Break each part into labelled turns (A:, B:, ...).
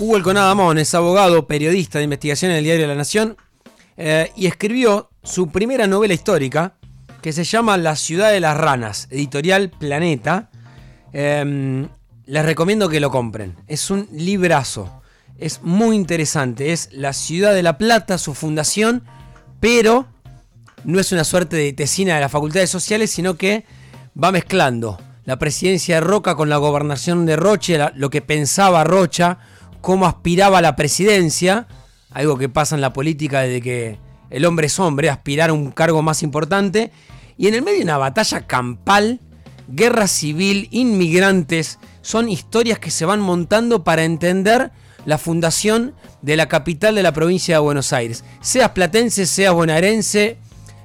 A: Hugo Elconadamón es abogado, periodista de investigación en el diario La Nación eh, y escribió su primera novela histórica que se llama La ciudad de las ranas, editorial Planeta. Em, les recomiendo que lo compren. Es un librazo. Es muy interesante. Es la ciudad de La Plata, su fundación, pero no es una suerte de tesina de las facultades sociales, sino que va mezclando la presidencia de Roca con la gobernación de Rocha, lo que pensaba Rocha, cómo aspiraba a la presidencia, algo que pasa en la política desde que el hombre es hombre, aspirar a un cargo más importante, y en el medio de una batalla campal, guerra civil, inmigrantes, son historias que se van montando para entender la fundación de la capital de la provincia de Buenos Aires. Seas platense, seas bonaerense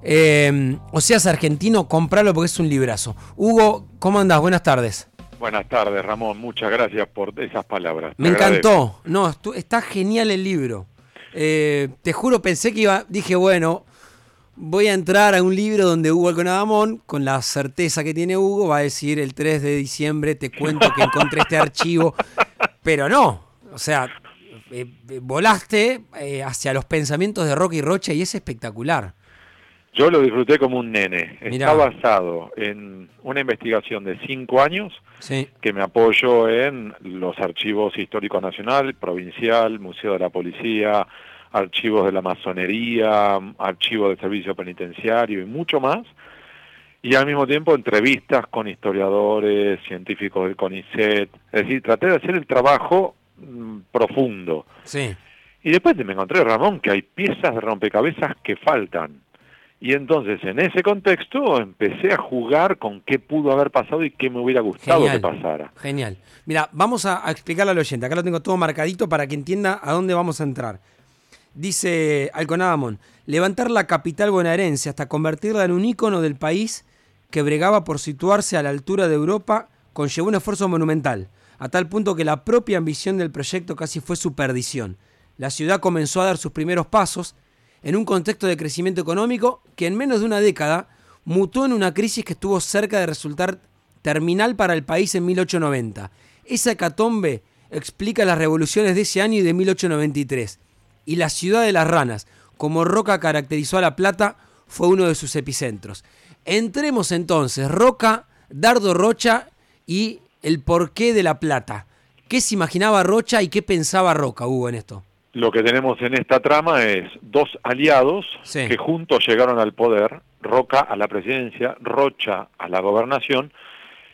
A: eh, o seas argentino, compralo porque es un librazo. Hugo, ¿cómo andás? Buenas tardes.
B: Buenas tardes, Ramón. Muchas gracias por esas palabras.
A: Me encantó. No, está genial el libro. Eh, te juro, pensé que iba. Dije, bueno, voy a entrar a un libro donde Hugo Alconadamón, con la certeza que tiene Hugo, va a decir el 3 de diciembre te cuento que encontré este archivo. Pero no. O sea, eh, eh, volaste hacia los pensamientos de Rocky Rocha y es espectacular.
B: Yo lo disfruté como un nene. Está basado en una investigación de cinco años que me apoyo en los archivos histórico nacional, provincial, Museo de la Policía, archivos de la masonería, archivos de servicio penitenciario y mucho más. Y al mismo tiempo entrevistas con historiadores, científicos del CONICET. Es decir, traté de hacer el trabajo mm, profundo.
A: Sí.
B: Y después me encontré, Ramón, que hay piezas de rompecabezas que faltan y entonces en ese contexto empecé a jugar con qué pudo haber pasado y qué me hubiera gustado que pasara.
A: Genial. Mira, vamos a, explicarle al oyente. Acá lo tengo todo marcadito para que entienda a dónde vamos a entrar. Dice Alconadamón, levantar la capital bonaerense hasta convertirla en un ícono del país que bregaba por situarse a la altura de Europa conllevó un esfuerzo monumental, a tal punto que la propia ambición del proyecto casi fue su perdición. La ciudad comenzó a dar sus primeros pasos, en un contexto de crecimiento económico que en menos de una década mutó en una crisis que estuvo cerca de resultar terminal para el país en 1890. Esa hecatombe explica las revoluciones de ese año y de 1893. Y la ciudad de las ranas, como Roca caracterizó a La Plata, fue uno de sus epicentros. Entremos entonces, Roca, Dardo Rocha y el porqué de La Plata. ¿Qué se imaginaba Rocha y qué pensaba Roca, Hugo, en esto?
B: Lo que tenemos en esta trama es dos aliados que juntos llegaron al poder, Roca a la presidencia, Rocha a la gobernación,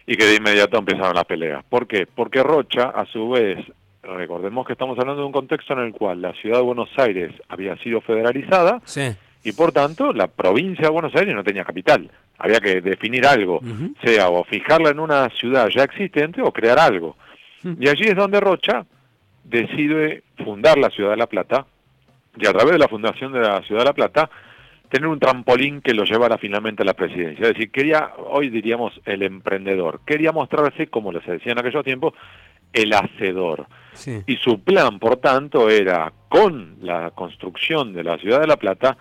B: y que de inmediato empezaron las peleas. ¿Por qué? Porque Rocha, a su vez, recordemos que estamos hablando de un contexto en el cual la ciudad de Buenos Aires había sido federalizada, y por tanto la provincia de Buenos Aires no tenía capital. Había que definir algo, sea o fijarla en una ciudad ya existente o crear algo. Y allí es donde Rocha decide fundar la Ciudad de La Plata y a través de la fundación de la Ciudad de La Plata tener un trampolín que lo llevara finalmente a la presidencia. Es decir, quería, hoy diríamos el emprendedor, quería mostrarse, como les decía en aquellos tiempos, el hacedor. Y su plan, por tanto, era, con la construcción de la Ciudad de La Plata,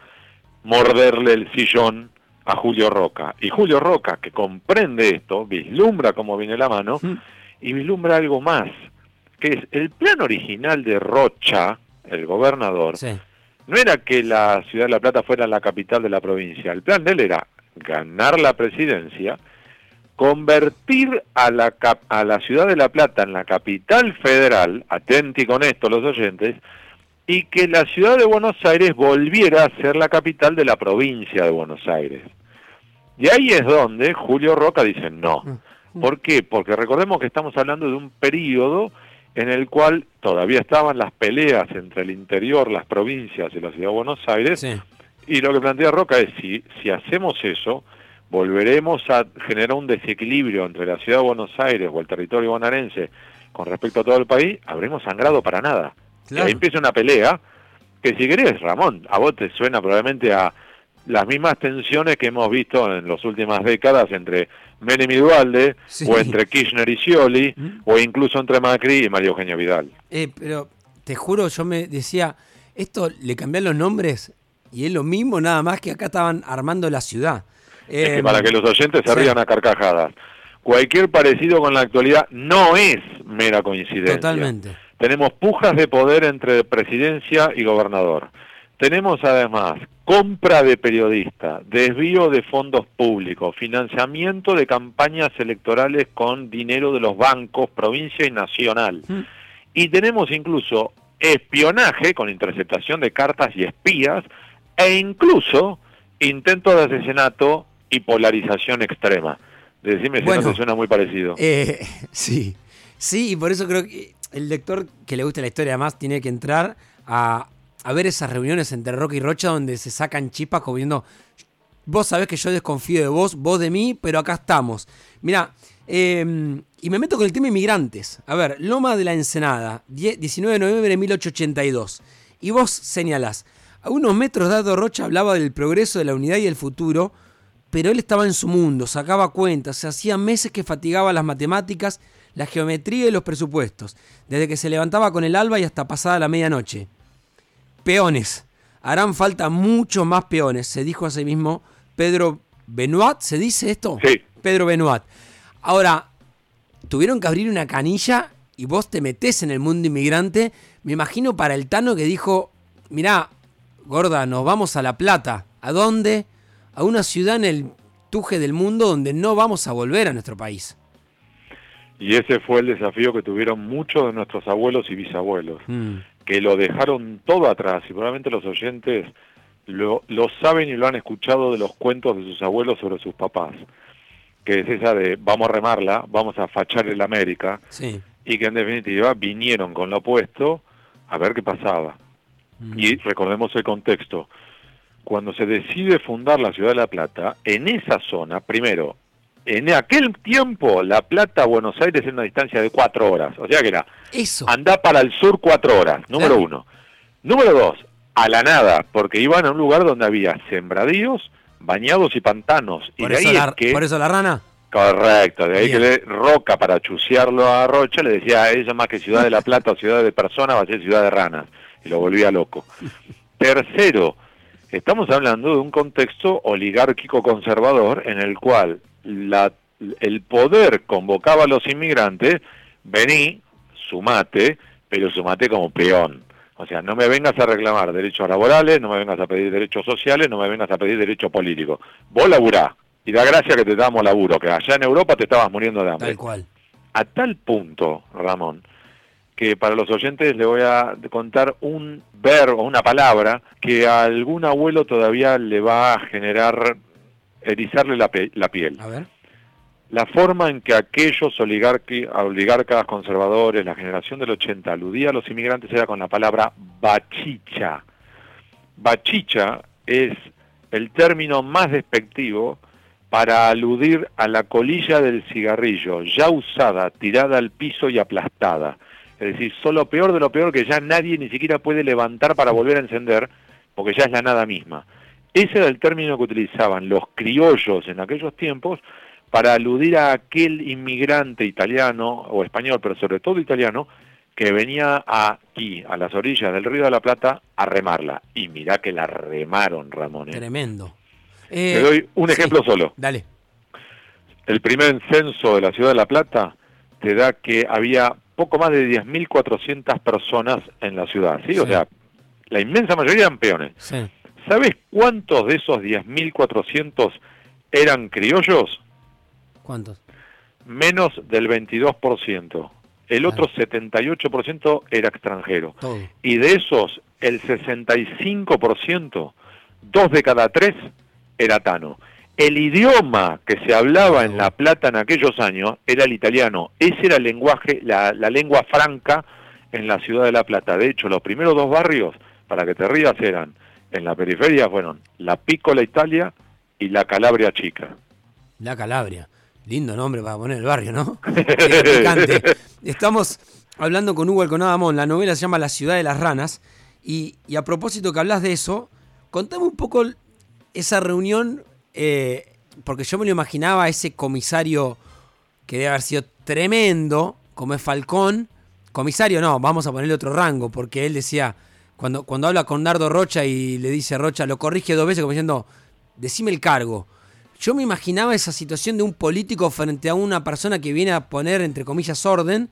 B: morderle el sillón a Julio Roca. Y Julio Roca, que comprende esto, vislumbra cómo viene la mano, y vislumbra algo más, que es el plan original de Rocha, el gobernador, no era que la ciudad de La Plata fuera la capital de la provincia, el plan de él era ganar la presidencia, convertir a la, a la ciudad de La Plata en la capital federal, atenti con esto los oyentes, y que la ciudad de Buenos Aires volviera a ser la capital de la provincia de Buenos Aires. Y ahí es donde Julio Roca dice no. Mm. ¿Por qué? Porque recordemos que estamos hablando de un periodo en el cual todavía estaban las peleas entre el interior, las provincias y la ciudad de Buenos Aires, y lo que plantea Roca es, si, si hacemos eso, volveremos a generar un desequilibrio entre la ciudad de Buenos Aires o el territorio bonaerense con respecto a todo el país, habremos sangrado para nada. Y ahí empieza una pelea que si querés, Ramón, a vos te suena probablemente a las mismas tensiones que hemos visto en las últimas décadas entre Menem y Dualde, o entre Kirchner y Scioli, ¿Mm? o incluso entre Macri y María Eugenia Vidal.
A: Eh, pero te juro, yo me decía, esto le cambian los nombres y es lo mismo, nada más que acá estaban armando la ciudad.
B: Es que para que los oyentes se rían a carcajadas. Cualquier parecido con la actualidad no es mera coincidencia.
A: Totalmente.
B: Tenemos pujas de poder entre presidencia y gobernador. Tenemos además compra de periodistas, desvío de fondos públicos, financiamiento de campañas electorales con dinero de los bancos, provincia y nacional. Mm. Y tenemos incluso espionaje con interceptación de cartas y espías e incluso intento de asesinato y polarización extrema. Decime si no te suena muy parecido.
A: Eh, sí, sí, y por eso creo que el lector que le gusta la historia además tiene que entrar a, ver esas reuniones entre Roca y Rocha donde se sacan chispas como viendo, vos sabés que yo desconfío de vos, vos de mí, pero acá estamos. Mira, em, y me meto con el tema inmigrantes. A ver, Loma de la Ensenada, 19 de noviembre de 1882. Y vos señalás, a unos metros Dado Rocha hablaba del progreso de la unidad y el futuro, pero él estaba en su mundo, sacaba cuentas, se hacía meses que fatigaba las matemáticas, la geometría y los presupuestos, desde que se levantaba con el alba y hasta pasada la medianoche. Peones. Harán falta mucho más peones, se dijo a sí mismo Pedro Benoit, ¿se dice esto?
B: Sí.
A: Pedro Benoit. Ahora, tuvieron que abrir una canilla y vos te metés en el mundo inmigrante, me imagino para el Tano que dijo, mirá, gorda, nos vamos a La Plata. ¿A dónde? A una ciudad en el tuje del mundo donde no vamos a volver a nuestro país.
B: Y ese fue el desafío que tuvieron muchos de nuestros abuelos y bisabuelos, mm. Que lo dejaron todo atrás y probablemente los oyentes lo, lo, saben y lo han escuchado de los cuentos de sus abuelos sobre sus papás, que es esa de vamos a remarla, vamos a fachar el América, y que en definitiva vinieron con lo opuesto a ver qué pasaba. Y recordemos el contexto. Cuando se decide fundar la ciudad de La Plata, en esa zona, primero, en aquel tiempo, La Plata Buenos Aires era una distancia de cuatro horas. O sea que era,
A: Eso.
B: anda para el sur cuatro horas, número uno. Número dos, a la nada, porque iban a un lugar donde había sembradíos, bañados y pantanos.
A: Por,
B: y
A: eso, la, que, ¿por eso la rana.
B: Correcto, de ahí que le, Roca para chucearlo a Rocha le decía, eso más que ciudad de La Plata o ciudad de personas va a ser ciudad de ranas y lo volvía loco. Tercero, estamos hablando de un contexto oligárquico conservador en el cual la, el poder convocaba a los inmigrantes, vení, sumate, pero sumate como peón. O sea, no me vengas a reclamar derechos laborales, no me vengas a pedir derechos sociales, no me vengas a pedir derechos políticos. Vos laburá. Y da gracia que te damos laburo, que allá en Europa te estabas muriendo de hambre.
A: Tal cual.
B: A tal punto, Ramón, que para los oyentes le voy a contar un verbo, una palabra que a algún abuelo todavía le va a generar, erizarle la, piel.
A: A ver.
B: La forma en que aquellos oligarcas conservadores, la generación del 80, aludía a los inmigrantes era con la palabra bachicha. Bachicha es el término más despectivo para aludir a la colilla del cigarrillo, ya usada, tirada al piso y aplastada es decir, solo peor de lo peor que ya nadie ni siquiera puede levantar para volver a encender, porque ya es la nada misma. Ese era el término que utilizaban los criollos en aquellos tiempos para aludir a aquel inmigrante italiano o español, pero sobre todo italiano, que venía aquí, a las orillas del Río de la Plata, a remarla. Y mirá que la remaron, Ramón. ¿eh?
A: Tremendo.
B: Te doy un ejemplo solo.
A: Dale.
B: El primer censo de la ciudad de La Plata te da que había poco más de 10.400 personas en la ciudad, ¿sí? O sea, la inmensa mayoría eran peones. ¿Sabes cuántos de esos 10.400 eran criollos?
A: ¿Cuántos?
B: Menos del 22%. El otro 78% era extranjero. Y de esos, el 65%, dos de cada tres, era tano. El idioma que se hablaba en La Plata en aquellos años era el italiano. Ese era el lenguaje, la, lengua franca en la ciudad de La Plata. De hecho, los primeros dos barrios, para que te rías, eran en la periferia fueron la Piccola Italia y la Calabria Chica.
A: La Calabria. Lindo nombre para poner el barrio, ¿no? Estamos hablando con Hugo Alconadamón. La novela se llama La ciudad de las ranas. Y, y a propósito que hablas de eso, contame un poco esa reunión eh, porque yo me lo imaginaba ese comisario que debe haber sido tremendo, como es Falcón. Comisario no, vamos a ponerle otro rango, porque él decía, cuando, cuando habla con Nardo Rocha y le dice a Rocha, lo corrige dos veces como diciendo, decime el cargo. Yo me imaginaba esa situación de un político frente a una persona que viene a poner, entre comillas, orden,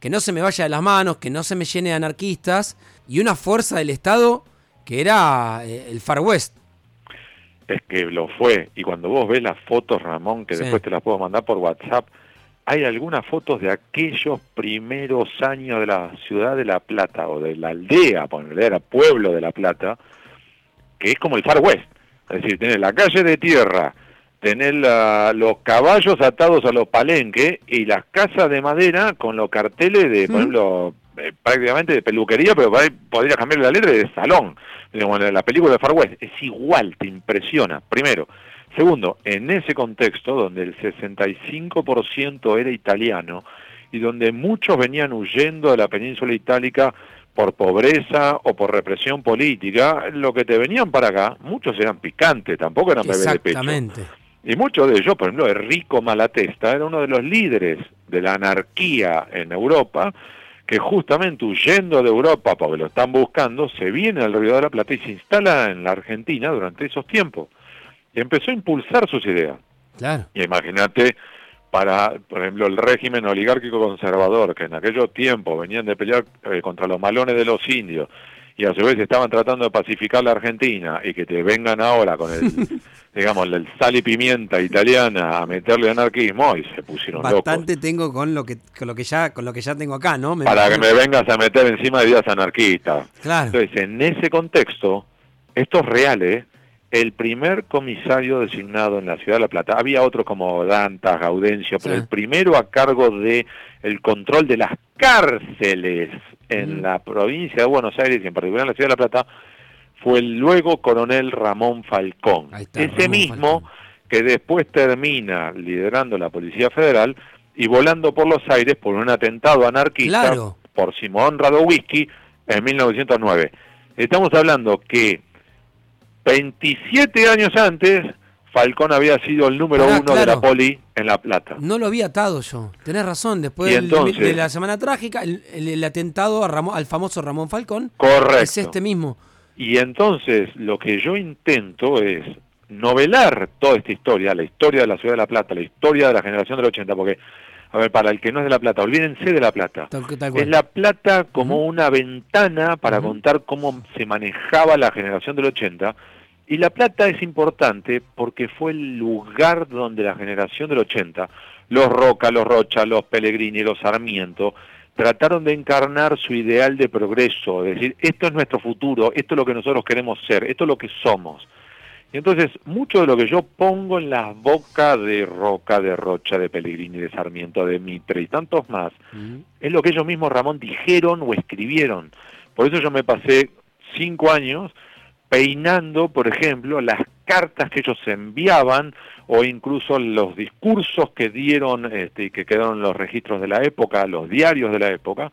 A: que no se me vaya de las manos, que no se me llene de anarquistas, y una fuerza del Estado que era eh, el Far West.
B: Es que lo fue, y cuando vos ves las fotos, Ramón, que después te las puedo mandar por WhatsApp, hay algunas fotos de aquellos primeros años de la ciudad de La Plata, o de la aldea, porque era pueblo de La Plata, que es como el Far West. Es decir, tenés la calle de tierra, tenés los caballos atados a los palenques y las casas de madera con los carteles de, por ejemplo, eh, prácticamente de peluquería, pero podría cambiar la letra de salón. la película de Far West es igual, te impresiona. Primero. Segundo, en ese contexto donde el 65% era italiano y donde muchos venían huyendo de la península itálica por pobreza o por represión política, lo que te venían para acá, muchos eran picantes, tampoco eran bebés de pecho. Y muchos de ellos, por ejemplo, Enrico Malatesta era uno de los líderes de la anarquía en Europa, que justamente huyendo de Europa, porque lo están buscando, se viene al Río de la Plata y se instala en la Argentina durante esos tiempos. Y empezó a impulsar sus ideas.
A: Claro.
B: Y imagínate, para, por ejemplo, el régimen oligárquico conservador, que en aquellos tiempos venían de pelear eh, contra los malones de los indios, y a su vez estaban tratando de pacificar la Argentina, y que te vengan ahora con el, digamos, el sal y pimienta italiana a meterle anarquismo, y se pusieron
A: Bastante tengo con lo que con lo que ya con lo que ya tengo acá, ¿no?
B: para que me vengas a meter encima de ideas anarquistas.
A: Claro.
B: Entonces, en ese contexto, esto es real, ¿eh? El primer comisario designado en la ciudad de La Plata, había otros como Dantas, Gaudencio, pero el primero a cargo de el control de las cárceles en la provincia de Buenos Aires y en particular en la ciudad de La Plata fue el luego coronel Ramón Falcón, ese mismo que después termina liderando la Policía Federal y volando por los aires por un atentado anarquista por Simón Radowisky en 1909. Estamos hablando que 27 años antes, Falcón había sido el número uno de la poli en La Plata.
A: No lo había atado yo. Tenés razón, después de la semana trágica, el, atentado al famoso Ramón Falcón
B: Correcto.
A: es este mismo.
B: Y entonces lo que yo intento es novelar toda esta historia, la historia de la ciudad de La Plata, la historia de la generación del 80, porque, a ver, para el que no es de La Plata, olvídense de La Plata. es La Plata como una ventana para contar cómo se manejaba la generación del 80 y La Plata es importante porque fue el lugar donde la generación del 80, los Roca, los Rocha, los Pellegrini, los Sarmiento, trataron de encarnar su ideal de progreso, es decir, esto es nuestro futuro, esto es lo que nosotros queremos ser, esto es lo que somos. Y entonces, mucho de lo que yo pongo en las bocas de Roca, de Rocha, de Pellegrini, de Sarmiento, de Mitre y tantos más, es lo que ellos mismos, Ramón, dijeron o escribieron. Por eso yo me pasé cinco años peinando, por ejemplo, las cartas que ellos enviaban o incluso los discursos que dieron este, y que quedaron en los registros de la época, los diarios de la época,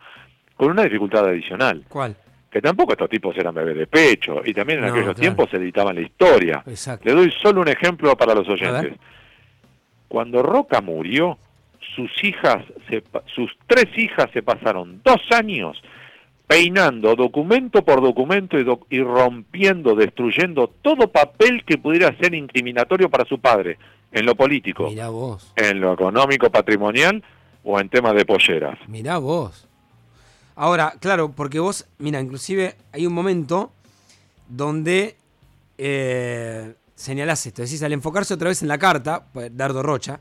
B: con una dificultad adicional.
A: ¿Cuál?
B: Que tampoco estos tipos eran bebés de pecho y también en aquellos tiempos se editaban la historia. Le doy solo un ejemplo para los oyentes. Cuando Roca murió, sus hijas, sus tres hijas se pasaron dos años peinando documento por documento y, rompiendo, destruyendo todo papel que pudiera ser incriminatorio para su padre, en lo político, en lo económico, patrimonial o en temas de polleras.
A: Mirá vos. Ahora, claro, porque vos, mira, inclusive hay un momento donde eh, señalás esto, decís, al enfocarse otra vez en la carta, pues, Dardo Rocha,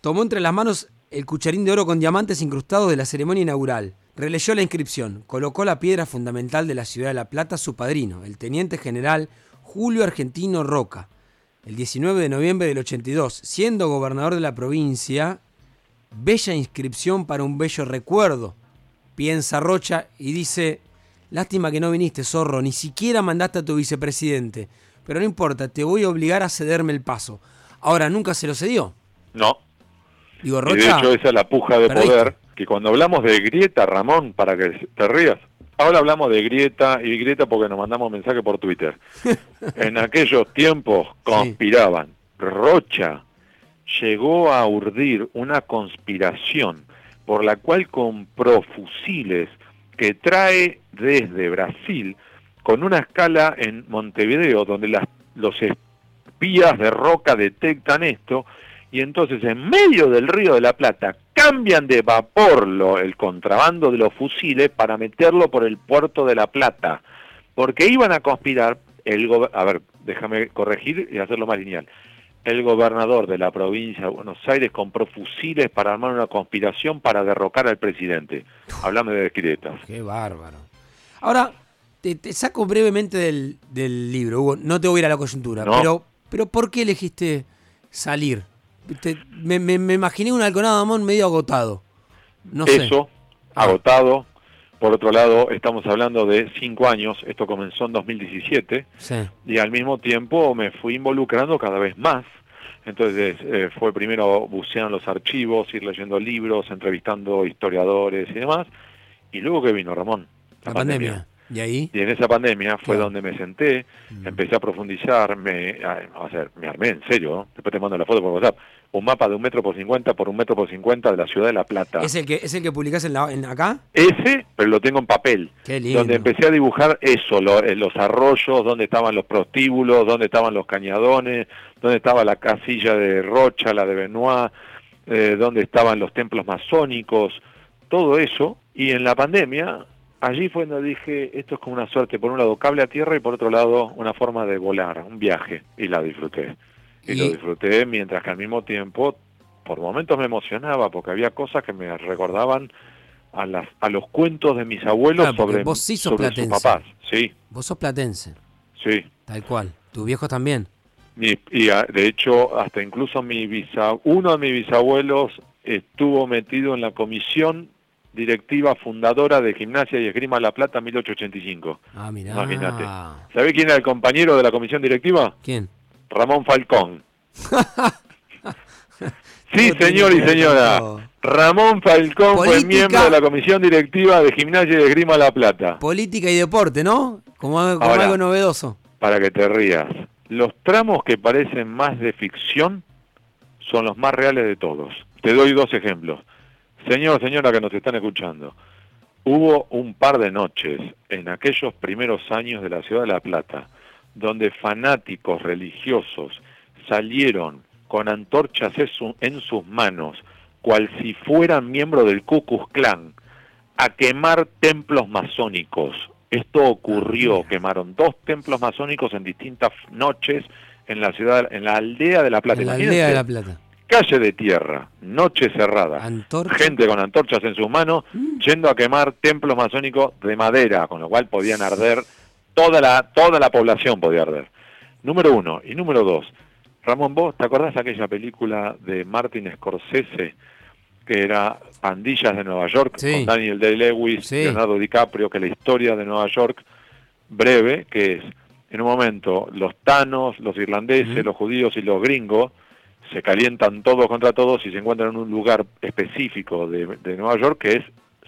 A: tomó entre las manos el cucharín de oro con diamantes incrustados de la ceremonia inaugural Releyó la inscripción, colocó la piedra fundamental de la ciudad de La Plata su padrino, el teniente general Julio Argentino Roca, el 19 de noviembre del 82, siendo gobernador de la provincia. Bella inscripción para un bello recuerdo, piensa Rocha y dice, lástima que no viniste, zorro, ni siquiera mandaste a tu vicepresidente, pero no importa, te voy a obligar a cederme el paso. Ahora, nunca se lo cedió.
B: No.
A: Digo, Rocha,
B: de hecho, esa es la puja de poder que cuando hablamos de grieta, Ramón, para que te rías, ahora hablamos de grieta y grieta porque nos mandamos mensaje por Twitter. en aquellos tiempos conspiraban. Rocha llegó a urdir una conspiración por la cual compró fusiles que trae desde Brasil con una escala en Montevideo donde las, los espías de Roca detectan esto y entonces en medio del río de la Plata cambian de vapor lo, el contrabando de los fusiles para meterlo por el puerto de La Plata, porque iban a conspirar, el a ver, déjame corregir y hacerlo más lineal, el gobernador de la provincia de Buenos Aires compró fusiles para armar una conspiración para derrocar al presidente. Hablame de discretas.
A: Qué bárbaro. Ahora, te, saco brevemente del, libro, Hugo, no te voy a ir a la coyuntura, pero, pero ¿por qué elegiste salir? Me, me, imaginé un Alconadamón medio agotado. No
B: Eso, ah. agotado. Por otro lado, estamos hablando de cinco años, esto comenzó en 2017, y al mismo tiempo me fui involucrando cada vez más. Entonces eh, fue primero bucear los archivos, ir leyendo libros, entrevistando historiadores y demás, y luego que vino Ramón.
A: La, pandemia. ¿Y ahí?
B: Y en esa pandemia fue donde me senté, mm. empecé a profundizar, me, a, hacer, me armé en serio, después te mando la foto por WhatsApp, un mapa de un metro por cincuenta por un metro por cincuenta de la ciudad de La Plata.
A: ¿Es el que, es el que publicás en, la, en acá?
B: Ese, pero lo tengo en papel.
A: Qué lindo.
B: Donde empecé a dibujar eso, eh, los arroyos, dónde estaban los prostíbulos, dónde estaban los cañadones, dónde estaba la casilla de Rocha, la de Benoit, eh, dónde estaban los templos masónicos, todo eso. Y en la pandemia allí fue donde dije, esto es como una suerte, por un lado cable a tierra y por otro lado una forma de volar, un viaje, y la disfruté. Y, lo disfruté mientras que al mismo tiempo, por momentos me emocionaba, porque había cosas que me recordaban a, las, a los cuentos de mis abuelos sobre,
A: vos sí sos
B: sobre sus papás. Sí.
A: Vos sos platense.
B: Sí.
A: Tal cual. ¿Tus viejos también?
B: Y, y, ah, de hecho, hasta incluso mi uno de mis bisabuelos estuvo metido en la comisión directiva fundadora de Gimnasia y Esgrima La Plata 1885.
A: Ah, mirá.
B: Imagínate. ¿Sabés quién era el compañero de la comisión directiva?
A: ¿Quién?
B: Ramón Falcón. sí, señor y señora. Ramón Falcón fue miembro de la comisión directiva de Gimnasia y Esgrima La Plata.
A: Política y deporte, ¿no? Como, algo novedoso.
B: Para que te rías. Los tramos que parecen más de ficción son los más reales de todos. Te doy dos ejemplos. Señor, señora que nos están escuchando, hubo un par de noches en aquellos primeros años de la ciudad de La Plata, donde fanáticos religiosos salieron con antorchas en sus manos, cual si fueran miembros del Ku Klux Klan, a quemar templos masónicos. Esto ocurrió, ah, quemaron dos templos masónicos en distintas noches en la ciudad, en la aldea de La Plata.
A: En la aldea de La Plata
B: calle de tierra, noche cerrada, gente con antorchas en sus manos, mm. yendo a quemar templos masónicos de madera, con lo cual podían arder, toda la, toda la población podía arder. Número uno. Y número dos, Ramón, vos te acordás de aquella película de Martin Scorsese, que era Pandillas de Nueva York, con Daniel Day-Lewis, Leonardo DiCaprio, que la historia de Nueva York, breve, que es, en un momento, los tanos, los irlandeses, los judíos y los gringos, se calientan todos contra todos y se encuentran en un lugar específico de, Nueva York que es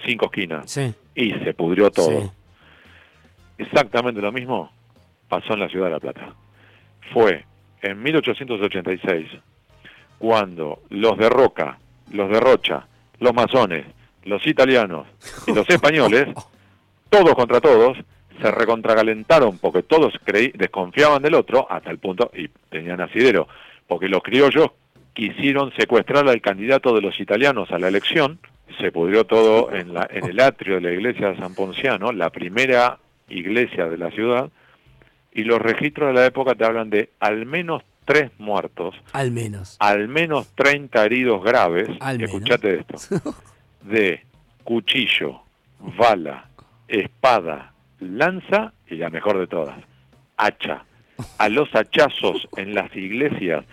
B: cinco esquinas. Y se pudrió todo. Exactamente lo mismo pasó en la ciudad de La Plata. Fue en 1886 cuando los de Roca, los de Rocha, los masones, los italianos y los españoles, todos contra todos, se recontracalentaron porque todos creí, desconfiaban del otro hasta el punto, y tenían asidero, porque los criollos quisieron secuestrar al candidato de los italianos a la elección, se pudrió todo en, la, en el atrio de la iglesia de San Ponciano, la primera iglesia de la ciudad, y los registros de la época te hablan de al menos tres muertos,
A: al menos,
B: al menos 30 heridos graves, escuchate esto, de cuchillo, bala, espada, lanza y la mejor de todas, hacha a los hachazos en las iglesias,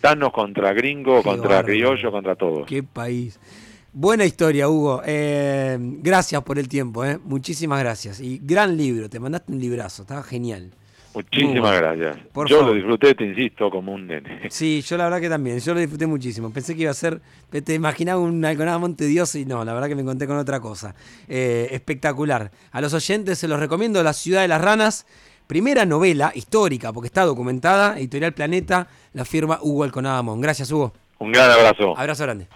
B: tanos contra gringo, contra criollo, contra todos.
A: Qué país. Buena historia, Hugo. Eh, gracias por el tiempo, eh. muchísimas gracias. Y gran libro, te mandaste un librazo, estaba genial.
B: Muchísimas gracias. yo lo disfruté, te insisto, como un nene.
A: Sí, yo la verdad que también, yo lo disfruté muchísimo. Pensé que iba a ser, te imaginaba un monte Dios y no, la verdad que me encontré con otra cosa. Eh, espectacular. A los oyentes se los recomiendo La Ciudad de las Ranas. Primera novela histórica, porque está documentada, Editorial Planeta, la firma Hugo Alconadamón. Gracias, Hugo.
B: Un gran abrazo.
A: Abrazo grande.